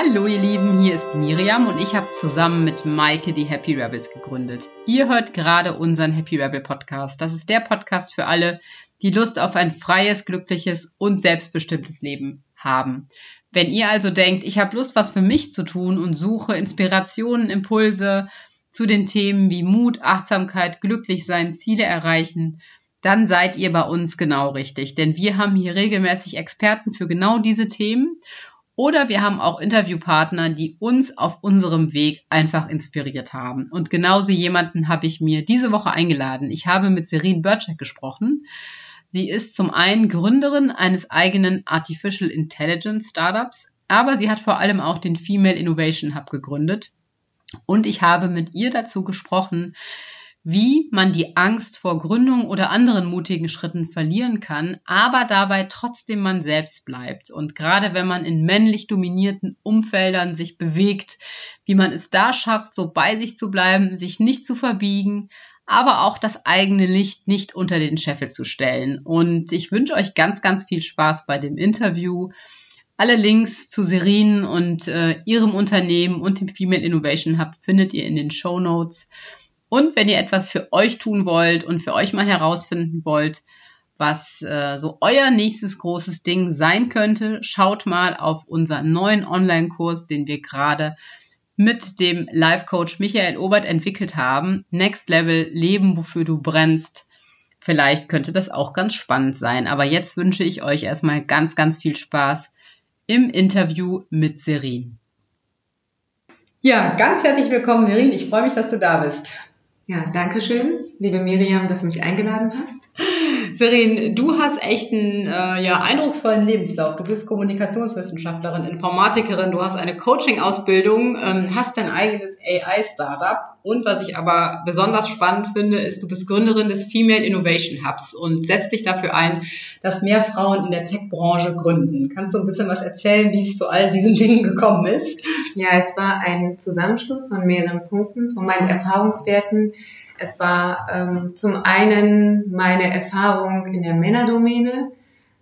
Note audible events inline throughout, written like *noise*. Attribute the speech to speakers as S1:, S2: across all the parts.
S1: Hallo ihr Lieben, hier ist Miriam und ich habe zusammen mit Maike die Happy Rebels gegründet. Ihr hört gerade unseren Happy Rebel Podcast. Das ist der Podcast für alle, die Lust auf ein freies, glückliches und selbstbestimmtes Leben haben. Wenn ihr also denkt, ich habe Lust, was für mich zu tun und suche Inspirationen, Impulse zu den Themen wie Mut, Achtsamkeit, glücklich sein, Ziele erreichen, dann seid ihr bei uns genau richtig. Denn wir haben hier regelmäßig Experten für genau diese Themen oder wir haben auch Interviewpartner, die uns auf unserem Weg einfach inspiriert haben. Und genauso jemanden habe ich mir diese Woche eingeladen. Ich habe mit Serine Birczek gesprochen. Sie ist zum einen Gründerin eines eigenen Artificial Intelligence Startups, aber sie hat vor allem auch den Female Innovation Hub gegründet. Und ich habe mit ihr dazu gesprochen, wie man die Angst vor Gründung oder anderen mutigen Schritten verlieren kann, aber dabei trotzdem man selbst bleibt. Und gerade wenn man in männlich dominierten Umfeldern sich bewegt, wie man es da schafft, so bei sich zu bleiben, sich nicht zu verbiegen, aber auch das eigene Licht nicht unter den Scheffel zu stellen. Und ich wünsche euch ganz, ganz viel Spaß bei dem Interview. Alle Links zu Serin und äh, ihrem Unternehmen und dem Female Innovation Hub findet ihr in den Show Notes. Und wenn ihr etwas für euch tun wollt und für euch mal herausfinden wollt, was äh, so euer nächstes großes Ding sein könnte, schaut mal auf unseren neuen Online-Kurs, den wir gerade mit dem Life-Coach Michael Obert entwickelt haben. Next Level Leben, wofür du brennst. Vielleicht könnte das auch ganz spannend sein. Aber jetzt wünsche ich euch erstmal ganz, ganz viel Spaß im Interview mit Serin. Ja, ganz herzlich willkommen, Serin. Ich freue mich, dass du da bist.
S2: Ja, danke schön, liebe Miriam, dass du mich eingeladen hast.
S1: Serin, du hast echt einen äh, ja, eindrucksvollen Lebenslauf. Du bist Kommunikationswissenschaftlerin, Informatikerin, du hast eine Coaching-Ausbildung, ähm, hast dein eigenes AI-Startup und was ich aber besonders spannend finde, ist, du bist Gründerin des Female Innovation Hubs und setzt dich dafür ein, dass mehr Frauen in der Tech-Branche gründen. Kannst du ein bisschen was erzählen, wie es zu all diesen *laughs* Dingen gekommen ist?
S2: Ja, es war ein Zusammenschluss von mehreren Punkten, von meinen Erfahrungswerten. Es war ähm, zum einen meine Erfahrung in der Männerdomäne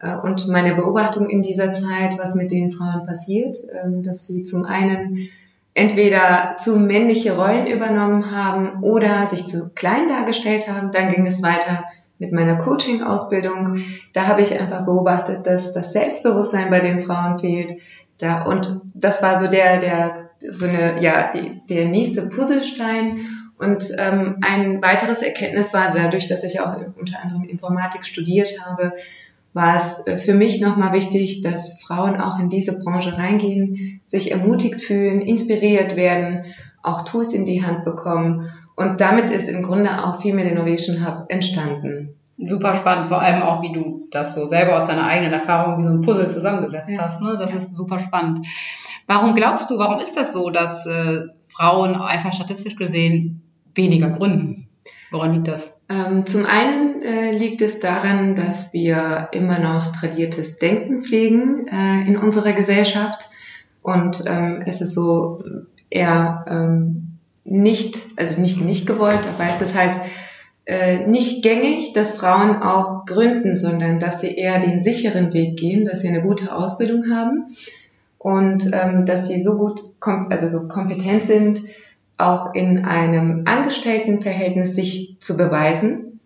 S2: äh, und meine Beobachtung in dieser Zeit, was mit den Frauen passiert, äh, dass sie zum einen entweder zu männliche Rollen übernommen haben oder sich zu klein dargestellt haben. Dann ging es weiter mit meiner Coaching-Ausbildung. Da habe ich einfach beobachtet, dass das Selbstbewusstsein bei den Frauen fehlt. Da, und das war so der, der, so eine, ja, die, der nächste Puzzlestein. Und ähm, ein weiteres Erkenntnis war dadurch, dass ich auch unter anderem Informatik studiert habe, war es äh, für mich nochmal wichtig, dass Frauen auch in diese Branche reingehen, sich ermutigt fühlen, inspiriert werden, auch Tools in die Hand bekommen. Und damit ist im Grunde auch Female Innovation Hub entstanden.
S1: Super spannend, vor allem auch, wie du das so selber aus deiner eigenen Erfahrung wie so ein Puzzle zusammengesetzt ja. hast. Ne? Das ja. ist super spannend. Warum glaubst du, warum ist das so, dass äh, Frauen einfach statistisch gesehen weniger gründen? Woran liegt das?
S2: Ähm, zum einen äh, liegt es daran, dass wir immer noch tradiertes Denken pflegen äh, in unserer Gesellschaft und ähm, es ist so eher ähm, nicht, also nicht nicht gewollt, aber es ist halt äh, nicht gängig, dass Frauen auch gründen, sondern dass sie eher den sicheren Weg gehen, dass sie eine gute Ausbildung haben und ähm, dass sie so gut, also so kompetent sind, auch in einem Angestelltenverhältnis sich zu beweisen.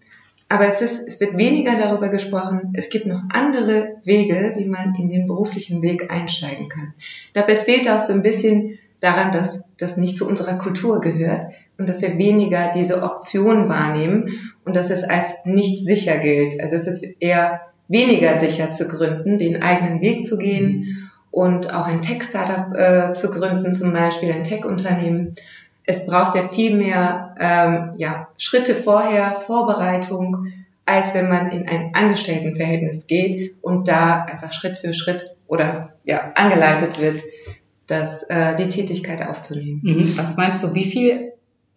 S2: Aber es, ist, es wird weniger darüber gesprochen, es gibt noch andere Wege, wie man in den beruflichen Weg einsteigen kann. Dabei fehlt auch so ein bisschen daran, dass das nicht zu unserer Kultur gehört und dass wir weniger diese Option wahrnehmen und dass es als nicht sicher gilt. Also es ist eher weniger sicher zu gründen, den eigenen Weg zu gehen und auch ein Tech-Startup äh, zu gründen, zum Beispiel ein Tech-Unternehmen es braucht ja viel mehr ähm, ja, Schritte vorher, Vorbereitung, als wenn man in ein Angestelltenverhältnis geht und da einfach Schritt für Schritt oder ja, angeleitet wird, das, äh, die Tätigkeit aufzunehmen.
S1: Mhm. Was meinst du, wie viel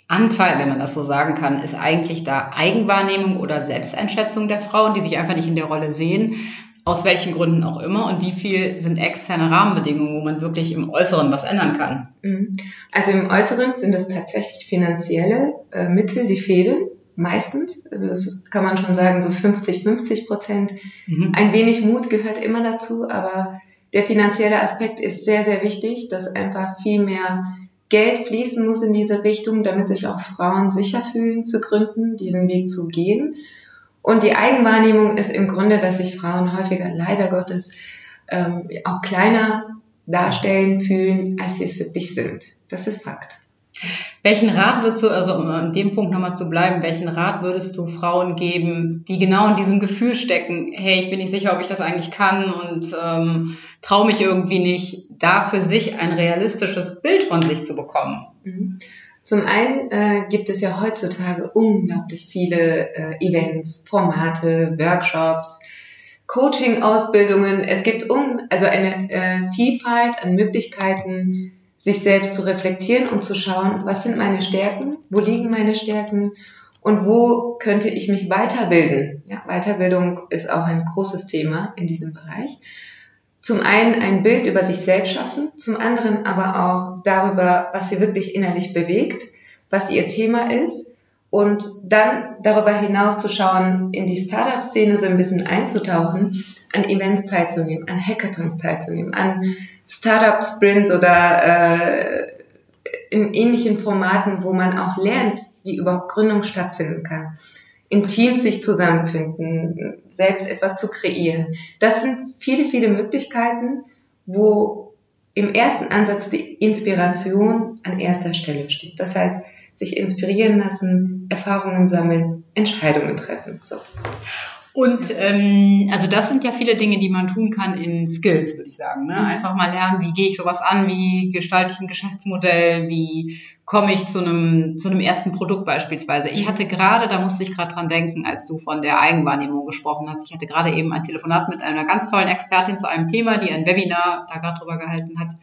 S1: Anteil, wenn man das so sagen kann, ist eigentlich da Eigenwahrnehmung oder Selbsteinschätzung der Frauen, die sich einfach nicht in der Rolle sehen? Aus welchen Gründen auch immer und wie viel sind externe Rahmenbedingungen, wo man wirklich im Äußeren was ändern kann?
S2: Mhm. Also im Äußeren sind es tatsächlich finanzielle äh, Mittel, die fehlen, meistens. Also das kann man schon sagen, so 50, 50 Prozent. Mhm. Ein wenig Mut gehört immer dazu, aber Der finanzielle Aspekt ist sehr, sehr wichtig, dass einfach viel mehr Geld fließen muss in diese Richtung, damit sich auch Frauen sicher fühlen zu gründen, diesen Weg zu gehen. Und die Eigenwahrnehmung ist im Grunde, dass sich Frauen häufiger leider Gottes ähm, auch kleiner darstellen fühlen, als sie es wirklich sind. Das ist Fakt.
S1: Welchen Rat würdest du, also um an dem Punkt nochmal zu bleiben, welchen Rat würdest du Frauen geben, die genau in diesem Gefühl stecken, hey, ich bin nicht sicher, ob ich das eigentlich kann und ähm, traue mich irgendwie nicht, da für sich ein realistisches Bild von sich zu bekommen?
S2: Mhm. Zum einen äh, gibt es ja heutzutage unglaublich viele äh, Events, Formate, Workshops, Coaching-Ausbildungen. Es gibt un also eine äh, Vielfalt an Möglichkeiten, sich selbst zu reflektieren und zu schauen, was sind meine Stärken, wo liegen meine Stärken und wo könnte ich mich weiterbilden. Ja, Weiterbildung ist auch ein großes Thema in diesem Bereich. Zum einen ein Bild über sich selbst schaffen, zum anderen aber auch darüber, was sie wirklich innerlich bewegt, was ihr Thema ist und dann darüber hinaus zu schauen, in die Startup-Szene so ein bisschen einzutauchen, an Events teilzunehmen, an Hackathons teilzunehmen, an Startup-Sprints oder äh, in ähnlichen Formaten, wo man auch lernt, wie überhaupt Gründung stattfinden kann. In Teams sich zusammenfinden, selbst etwas zu kreieren. Das sind viele, viele Möglichkeiten, wo im ersten Ansatz die Inspiration an erster Stelle steht. Das heißt, sich inspirieren lassen, Erfahrungen sammeln, Entscheidungen treffen. So.
S1: Und ähm, also das sind ja viele Dinge, die man tun kann in Skills, würde ich sagen. Ne? Mhm. Einfach mal lernen, wie gehe ich sowas an, wie gestalte ich ein Geschäftsmodell, wie komme ich zu einem zu einem ersten Produkt beispielsweise. Ich hatte gerade, da musste ich gerade dran denken, als du von der Eigenwahrnehmung gesprochen hast. Ich hatte gerade eben ein Telefonat mit einer ganz tollen Expertin zu einem Thema, die ein Webinar da gerade drüber gehalten hat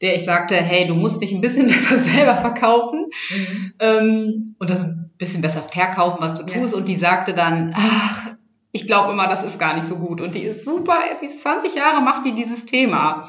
S1: der ich sagte, hey, du musst dich ein bisschen *laughs* besser selber verkaufen mhm. ähm, und das ein bisschen besser verkaufen, was du tust. Ja. Und die sagte dann, ach, ich glaube immer, das ist gar nicht so gut. Und die ist super, ist 20 Jahre, macht die dieses Thema.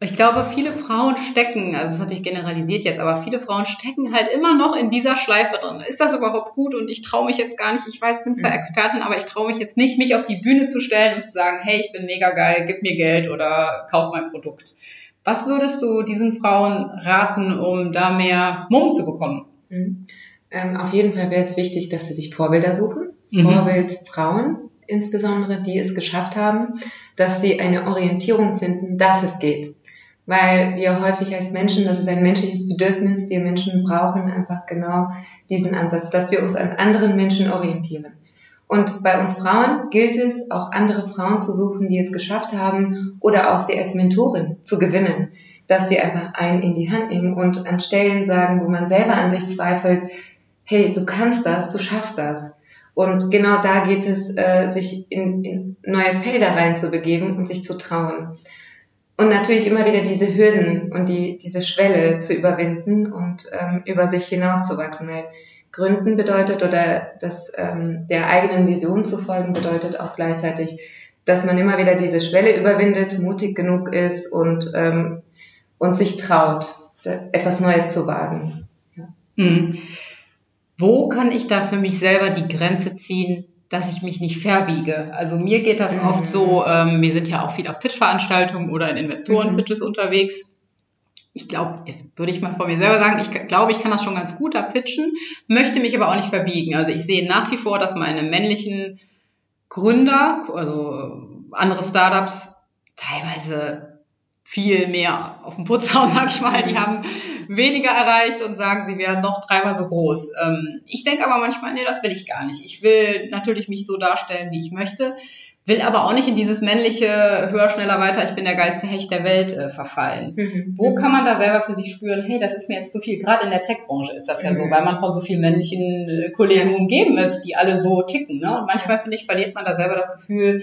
S1: Ich glaube, viele Frauen stecken, also das ist natürlich generalisiert jetzt, aber viele Frauen stecken halt immer noch in dieser Schleife drin. Ist das überhaupt gut? Und ich traue mich jetzt gar nicht, ich weiß, bin zwar mhm. Expertin, aber ich traue mich jetzt nicht, mich auf die Bühne zu stellen und zu sagen, hey, ich bin mega geil, gib mir Geld oder kauf mein Produkt. Was würdest du diesen Frauen raten, um da mehr Mumm zu bekommen?
S2: Mhm. Ähm, auf jeden Fall wäre es wichtig, dass sie sich Vorbilder suchen mhm. Vorbild Frauen insbesondere, die es geschafft haben, dass sie eine Orientierung finden, dass es geht. Weil wir häufig als Menschen, das ist ein menschliches Bedürfnis, wir Menschen brauchen einfach genau diesen Ansatz, dass wir uns an anderen Menschen orientieren. Und bei uns Frauen gilt es, auch andere Frauen zu suchen, die es geschafft haben oder auch sie als Mentorin zu gewinnen, dass sie einfach einen in die Hand nehmen und an Stellen sagen, wo man selber an sich zweifelt, hey, du kannst das, du schaffst das. Und genau da geht es, äh, sich in, in neue Felder reinzubegeben und sich zu trauen. Und natürlich immer wieder diese Hürden und die, diese Schwelle zu überwinden und ähm, über sich hinauszuwachsen. Weil Gründen bedeutet oder das ähm, der eigenen Vision zu folgen bedeutet auch gleichzeitig, dass man immer wieder diese Schwelle überwindet, mutig genug ist und, ähm, und sich traut, etwas Neues zu wagen. Ja.
S1: Mhm. Wo kann ich da für mich selber die Grenze ziehen, dass ich mich nicht verbiege? Also mir geht das mhm. oft so, ähm, wir sind ja auch viel auf Pitch-Veranstaltungen oder in Investoren-Pitches mhm. unterwegs. Ich glaube, jetzt würde ich mal von mir selber sagen, ich glaube, ich kann das schon ganz gut da pitchen, möchte mich aber auch nicht verbiegen. Also ich sehe nach wie vor, dass meine männlichen Gründer, also andere Startups, teilweise viel mehr auf dem Putzhaus, *laughs* sag ich mal. Die haben weniger erreicht und sagen, sie wären noch dreimal so groß. Ähm, ich denke aber manchmal, nee, das will ich gar nicht. Ich will natürlich mich so darstellen, wie ich möchte, will aber auch nicht in dieses männliche höher, schneller, weiter, ich bin der geilste Hecht der Welt äh, verfallen. Mhm. Wo kann man da selber für sich spüren, hey, das ist mir jetzt zu viel. Gerade in der Tech-Branche ist das ja mhm. so, weil man von so vielen männlichen äh, Kollegen umgeben ist, die alle so ticken. Ne? Und manchmal, finde ich, verliert man da selber das Gefühl,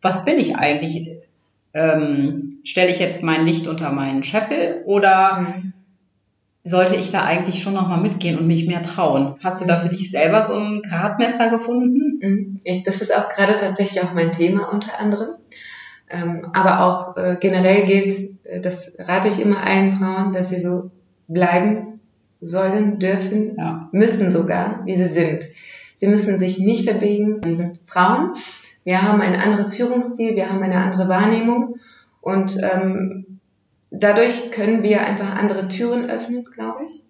S1: was bin ich eigentlich? Ähm, stelle ich jetzt mein Licht unter meinen Scheffel oder mhm. sollte ich da eigentlich schon nochmal mitgehen und mich mehr trauen? Hast du da für dich selber so ein Gradmesser gefunden?
S2: Mhm. Ich, das ist auch gerade tatsächlich auch mein Thema unter anderem. Ähm, aber auch äh, generell gilt, äh, das rate ich immer allen Frauen, dass sie so bleiben sollen, dürfen, ja. müssen sogar, wie sie sind. Sie müssen sich nicht verbiegen. Sie sind Frauen Wir haben ein anderes Führungsstil, wir haben eine andere Wahrnehmung und ähm, dadurch können wir einfach andere Türen öffnen, glaube ich,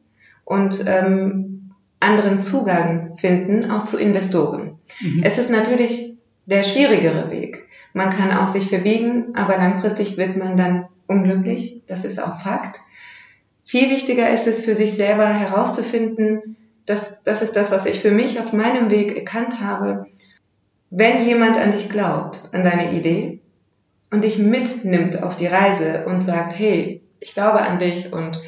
S2: und ähm, anderen Zugang finden, auch zu Investoren. Mhm. Es ist natürlich der schwierigere Weg. Man kann auch sich verbiegen, aber langfristig wird man dann unglücklich. Das ist auch Fakt. Viel wichtiger ist es für sich selber herauszufinden, dass das ist das, was ich für mich auf meinem Weg erkannt habe. Wenn jemand an dich glaubt, an deine Idee und dich mitnimmt auf die Reise und sagt, hey, ich glaube an dich und,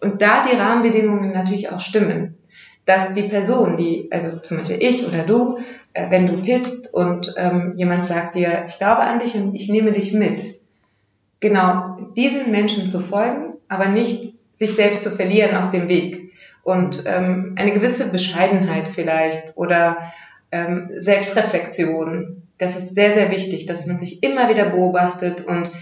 S2: und da die Rahmenbedingungen natürlich auch stimmen, dass die Person, die, also zum Beispiel ich oder du, äh, wenn du pitchst und ähm, jemand sagt dir, ich glaube an dich und ich nehme dich mit, genau diesen Menschen zu folgen, aber nicht sich selbst zu verlieren auf dem Weg. Und ähm, eine gewisse Bescheidenheit vielleicht oder ähm, Selbstreflexion, das ist sehr, sehr wichtig, dass man sich immer wieder beobachtet und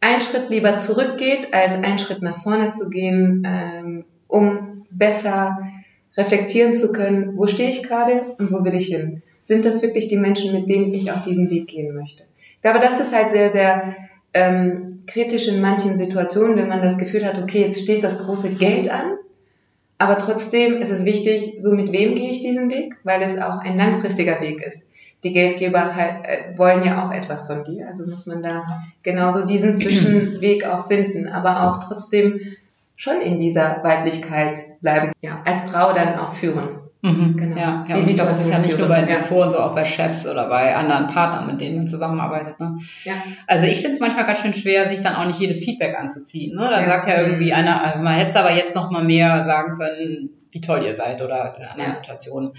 S2: einen Schritt lieber zurückgeht, als einen Schritt nach vorne zu gehen, ähm, um besser reflektieren zu können, wo stehe ich gerade und wo will ich hin. Sind das wirklich die Menschen, mit denen ich auf diesen Weg gehen möchte? Ich glaube, das ist halt sehr, sehr ähm, kritisch in manchen Situationen, wenn man das Gefühl hat, okay, jetzt steht das große Geld an, aber trotzdem ist es wichtig, so mit wem gehe ich diesen Weg, weil es auch ein langfristiger Weg ist. Die Geldgeber äh, wollen ja auch etwas von dir, also muss man da genauso diesen *clears throat* Zwischenweg auch finden, aber auch trotzdem schon in dieser Weiblichkeit bleiben, ja, als Frau dann auch führen.
S1: Mhm, genau. Ja, ja und ich glaube, das ist ja nicht nur bei Investoren, ja. so auch bei Chefs oder bei anderen Partnern, mit denen man zusammenarbeitet. Ne? Ja. Also ich finde es manchmal ganz schön schwer, sich dann auch nicht jedes Feedback anzuziehen. Ne? Dann ja. sagt ja irgendwie einer, also man hätte es aber jetzt noch mal mehr sagen können, wie toll ihr seid oder in anderen. Situationen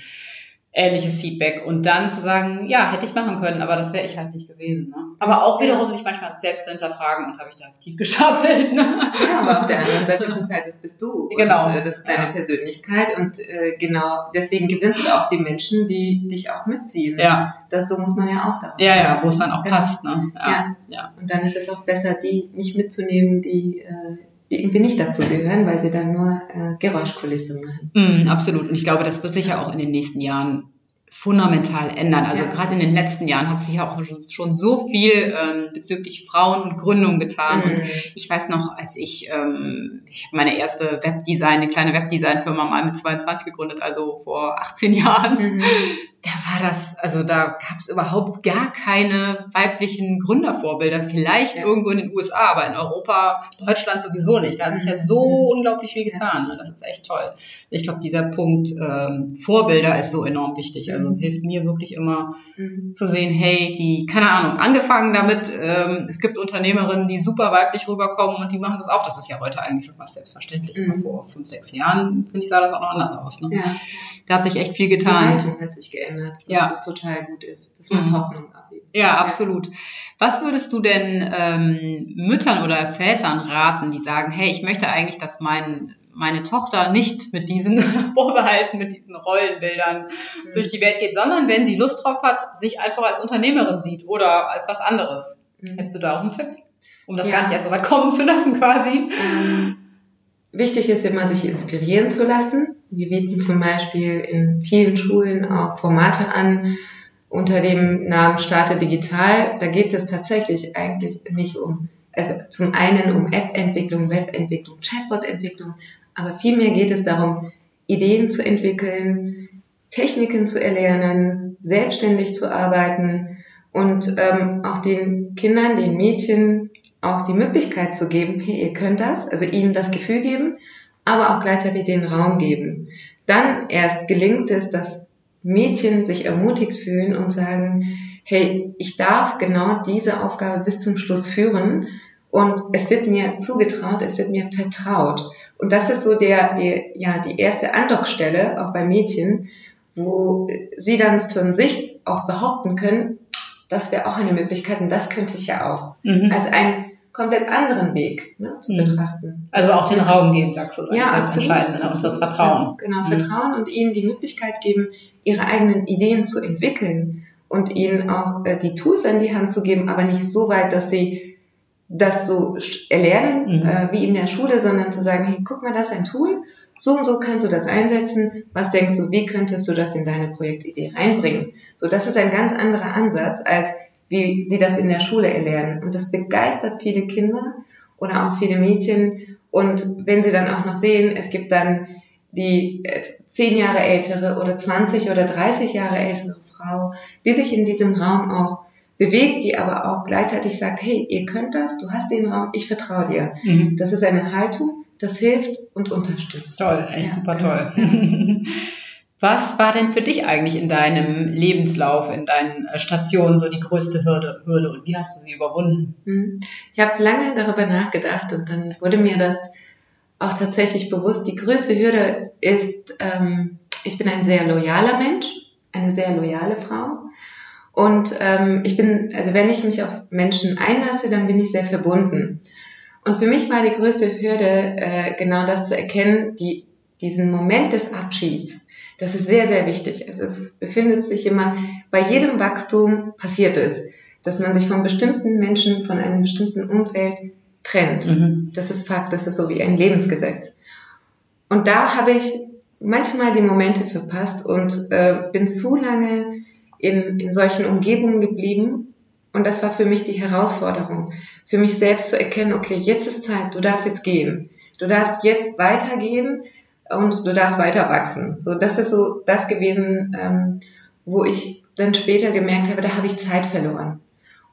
S1: ähnliches Feedback und dann zu sagen, ja, hätte ich machen können, aber das wäre ich halt nicht gewesen. Ne? Aber auch wiederum sich manchmal selbst zu hinterfragen und habe ich da tief gestapelt. Ne?
S2: Ja, aber auf der anderen Seite ist es halt, das bist du.
S1: Genau.
S2: Und, äh, das ist deine ja. Persönlichkeit und äh, genau deswegen gewinnst du auch die Menschen, die dich auch mitziehen.
S1: Ja.
S2: Das so muss man ja auch
S1: darauf Ja, ja, wo es dann auch genau. passt. Ne?
S2: Ja. ja. ja. Und dann ist es auch besser, die nicht mitzunehmen, die äh, die irgendwie nicht dazu gehören, weil sie dann nur äh, Geräuschkulisse machen.
S1: Mm, absolut. Und ich glaube, das wird sich ja auch in den nächsten Jahren fundamental ändern. Also ja. gerade in den letzten Jahren hat sich auch schon so viel ähm, bezüglich Frauen und Gründung getan. Mhm. Und ich weiß noch, als ich, ähm, ich habe meine erste Webdesign, eine kleine Webdesign-Firma mal mit 22 gegründet, also vor 18 Jahren. Mhm da war das, also da gab es überhaupt gar keine weiblichen Gründervorbilder. Vielleicht ja. irgendwo in den USA, aber in Europa, Deutschland sowieso nicht. Da hat sich ja so mhm. unglaublich viel getan. Ne? Das ist echt toll. Ich glaube, dieser Punkt ähm, Vorbilder ist so enorm wichtig. Also mhm. hilft mir wirklich immer mhm. zu sehen, hey, die, keine Ahnung, angefangen damit, ähm, es gibt Unternehmerinnen, die super weiblich rüberkommen und die machen das auch. Das ist ja heute eigentlich schon fast selbstverständlich. Mhm. Vor fünf, sechs Jahren, finde ich, sah das auch noch anders aus. Ne? Ja. Da hat sich echt viel getan.
S2: Die Haltung hat sich geändert verändert, was ja. das total gut ist. Das macht mhm. Hoffnung.
S1: Ja, absolut. Was würdest du denn ähm, Müttern oder Vätern raten, die sagen, hey, ich möchte eigentlich, dass mein meine Tochter nicht mit diesen *laughs* Vorbehalten, mit diesen Rollenbildern mhm. durch die Welt geht, sondern wenn sie Lust drauf hat, sich einfach als Unternehmerin sieht oder als was anderes. Mhm. Hättest du da auch einen Tipp? Um das ja. gar nicht erst so weit kommen zu lassen quasi.
S2: Ähm, wichtig ist immer, sich inspirieren zu lassen. Wir bieten zum Beispiel in vielen Schulen auch Formate an unter dem Namen Starte Digital. Da geht es tatsächlich eigentlich nicht um, also zum einen um App-Entwicklung, Web-Entwicklung, Chatbot-Entwicklung, aber vielmehr geht es darum, Ideen zu entwickeln, Techniken zu erlernen, selbstständig zu arbeiten und ähm, auch den Kindern, den Mädchen auch die Möglichkeit zu geben, hey, ihr könnt das, also ihnen das Gefühl geben, aber auch gleichzeitig den Raum geben. Dann erst gelingt es, dass Mädchen sich ermutigt fühlen und sagen, hey, ich darf genau diese Aufgabe bis zum Schluss führen und es wird mir zugetraut, es wird mir vertraut. Und das ist so der, der ja, die erste Andockstelle, auch bei Mädchen, wo sie dann für sich auch behaupten können, das wäre auch eine Möglichkeit und das könnte ich ja auch. Mhm. Also ein komplett anderen Weg ne, zu mhm. betrachten.
S1: Also auch den Raum geben, sagst du, das ja, das Entscheidende, ne? das Vertrauen.
S2: Ja, genau, mhm. Vertrauen und ihnen die Möglichkeit geben, ihre eigenen Ideen zu entwickeln und ihnen auch äh, die Tools an die Hand zu geben, aber nicht so weit, dass sie das so erlernen mhm. äh, wie in der Schule, sondern zu sagen, hey, guck mal, das ist ein Tool so und so kannst du das einsetzen. Was denkst du, wie könntest du das in deine Projektidee reinbringen? So, das ist ein ganz anderer Ansatz, als wie sie das in der Schule erlernen. Und das begeistert viele Kinder oder auch viele Mädchen. Und wenn sie dann auch noch sehen, es gibt dann die äh, zehn Jahre ältere oder 20 oder 30 Jahre ältere Frau, die sich in diesem Raum auch bewegt, die aber auch gleichzeitig sagt, hey, ihr könnt das, du hast den Raum, ich vertraue dir. Mhm. Das ist eine Haltung, das hilft und unterstützt.
S1: Toll, echt ja, super toll. Genau. *laughs* Was war denn für dich eigentlich in deinem Lebenslauf, in deinen äh, Stationen so die größte Hürde, Hürde und wie hast du sie überwunden?
S2: Mhm. Ich habe lange darüber nachgedacht und dann wurde mir das auch tatsächlich bewusst. Die größte Hürde ist, ähm, ich bin ein sehr loyaler Mensch, eine sehr loyale Frau. Und ähm, ich bin, also wenn ich mich auf Menschen einlasse, dann bin ich sehr verbunden. Und für mich war die größte Hürde, äh, genau das zu erkennen, die, diesen Moment des Abschieds. Das ist sehr, sehr wichtig. Also es befindet sich immer, bei jedem Wachstum passiert es, dass man sich von bestimmten Menschen, von einem bestimmten Umfeld trennt. Mhm. Das ist Fakt, das ist so wie ein Lebensgesetz. Und da habe ich manchmal die Momente verpasst und äh, bin zu lange in, in solchen Umgebungen geblieben. Und das war für mich die Herausforderung, für mich selbst zu erkennen, okay, jetzt ist Zeit, du darfst jetzt gehen. Du darfst jetzt weitergehen und du darfst weiter wachsen. So, das ist so das gewesen, ähm, wo ich dann später gemerkt habe, da habe ich Zeit verloren.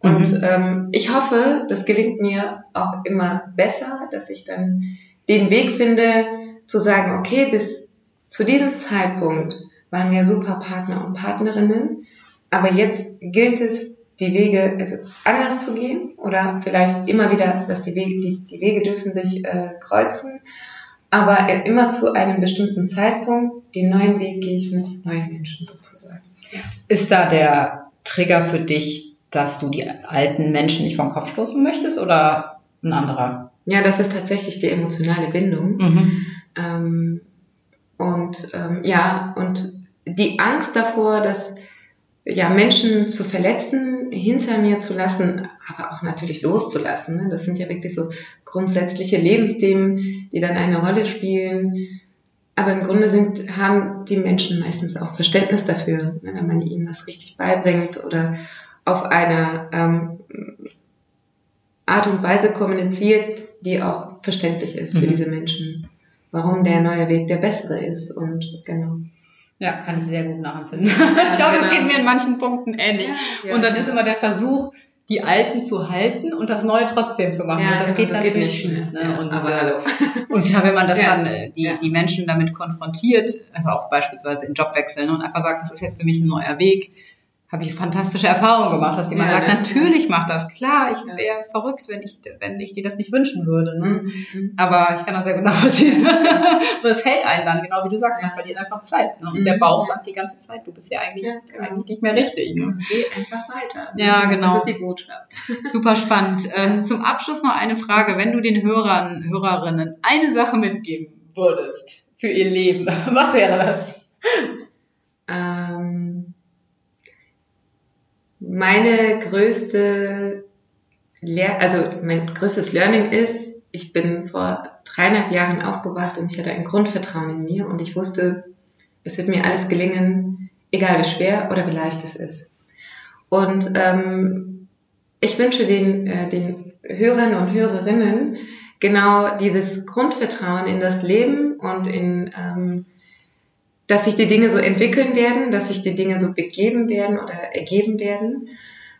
S2: Und mhm. ähm, ich hoffe, das gelingt mir auch immer besser, dass ich dann den Weg finde, zu sagen, okay, bis zu diesem Zeitpunkt waren wir super Partner und Partnerinnen, aber jetzt gilt es, die Wege also anders zu gehen oder vielleicht immer wieder, dass die Wege, die, die Wege dürfen sich äh, kreuzen, aber immer zu einem bestimmten Zeitpunkt, den neuen Weg gehe ich mit neuen Menschen sozusagen.
S1: Ist da der Trigger für dich, dass du die alten Menschen nicht vom Kopf stoßen möchtest oder ein anderer?
S2: Ja, das ist tatsächlich die emotionale Bindung. Mhm. Ähm, und ähm, ja, und die Angst davor, dass ja, Menschen zu verletzen, hinter mir zu lassen, aber auch natürlich loszulassen. Ne? Das sind ja wirklich so grundsätzliche Lebensthemen, die dann eine Rolle spielen. Aber im Grunde sind, haben die Menschen meistens auch Verständnis dafür, ne? wenn man ihnen das richtig beibringt oder auf eine ähm, Art und Weise kommuniziert, die auch verständlich ist für mhm. diese Menschen, warum der neue Weg der bessere ist und genau.
S1: Ja, kann ich sehr gut nachempfinden. *laughs* Ja, ich glaube, es genau. geht mir in manchen Punkten ähnlich. Ja, und dann ist immer der Versuch, die Alten zu halten und das Neue trotzdem zu machen. Ja, und das genau, geht das natürlich geht schief. Ne? Und, äh, *laughs* und ja, wenn man das dann, äh, die, die Menschen damit konfrontiert, also auch beispielsweise in Jobwechseln und einfach sagt, das ist jetzt für mich ein neuer Weg, habe ich fantastische Erfahrungen gemacht, dass jemand ja, sagt, ne? natürlich macht das, klar, ich wäre verrückt, wenn ich, wenn ich dir das nicht wünschen würde. Ne? Mhm. Aber ich kann das sehr gut nachvollziehen. *laughs* das hält einen dann, genau wie du sagst, man verliert einfach Zeit. Ne? Und mhm. der Bauch sagt die ganze Zeit, du bist ja eigentlich, ja, genau. eigentlich nicht mehr richtig. Ne?
S2: Geh einfach weiter.
S1: Ja, genau.
S2: Das ist die Botschaft. *laughs*
S1: Super spannend. Ähm, zum Abschluss noch eine Frage. Wenn du den Hörern, Hörerinnen eine Sache mitgeben würdest für ihr Leben, *laughs* was wäre das?
S2: Ähm meine größte Lehr also mein größtes Learning ist, ich bin vor dreieinhalb Jahren aufgewacht und ich hatte ein Grundvertrauen in mir und ich wusste, es wird mir alles gelingen, egal wie schwer oder wie leicht es ist. Und ähm, ich wünsche den, äh, den Hörern und Hörerinnen genau dieses Grundvertrauen in das Leben und in ähm, dass sich die Dinge so entwickeln werden, dass sich die Dinge so begeben werden oder ergeben werden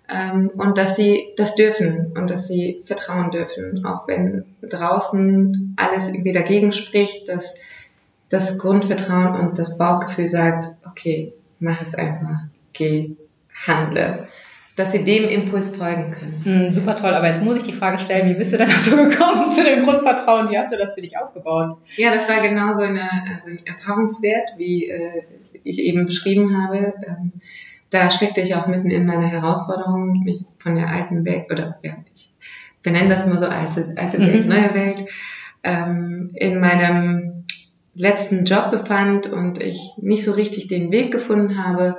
S2: ähm, und dass sie das dürfen und dass sie vertrauen dürfen, auch wenn draußen alles irgendwie dagegen spricht, dass das Grundvertrauen und das Bauchgefühl sagt, okay, mach es einfach, geh, handle dass sie dem Impuls folgen können.
S1: Hm, super toll, aber jetzt muss ich die Frage stellen, wie bist du denn *laughs* dazu gekommen, zu dem Grundvertrauen? Wie hast du das für dich aufgebaut?
S2: Ja, das war genau so eine, also ein Erfahrungswert, wie äh, ich eben beschrieben habe. Ähm, da steckte ich auch mitten in meiner Herausforderung, mich von der alten Welt, oder ja, ich benenne das immer so alte, alte Welt, mhm. neue Welt, ähm, in meinem letzten Job befand und ich nicht so richtig den Weg gefunden habe,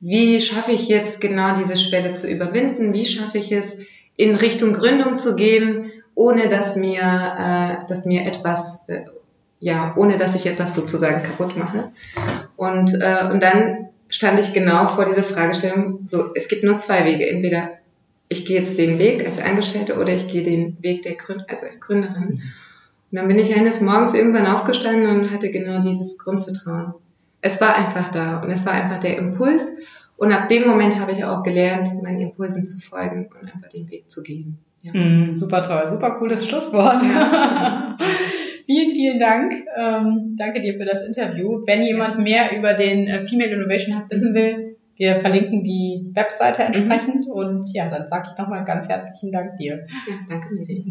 S2: wie schaffe ich jetzt genau diese Schwelle zu überwinden? Wie schaffe ich es, in Richtung Gründung zu gehen, ohne dass mir, äh, dass mir etwas äh, ja, ohne dass ich etwas sozusagen kaputt mache. Und, äh, und dann stand ich genau vor dieser Fragestellung, so, es gibt nur zwei Wege. Entweder ich gehe jetzt den Weg als Angestellte oder ich gehe den Weg der Gründ also als Gründerin. Und dann bin ich eines Morgens irgendwann aufgestanden und hatte genau dieses Grundvertrauen. Es war einfach da und es war einfach der Impuls. Und ab dem Moment habe ich auch gelernt, meinen Impulsen zu folgen und einfach den Weg zu gehen.
S1: Ja. Mm, super toll, super cooles Schlusswort. Ja. *laughs* vielen, vielen Dank. Ähm, danke dir für das Interview. Wenn jemand mehr über den äh, Female Innovation Hub wissen will, wir verlinken die Webseite entsprechend. Mhm. Und ja, dann sage ich nochmal ganz herzlichen Dank dir.
S2: Ja, danke, Miri.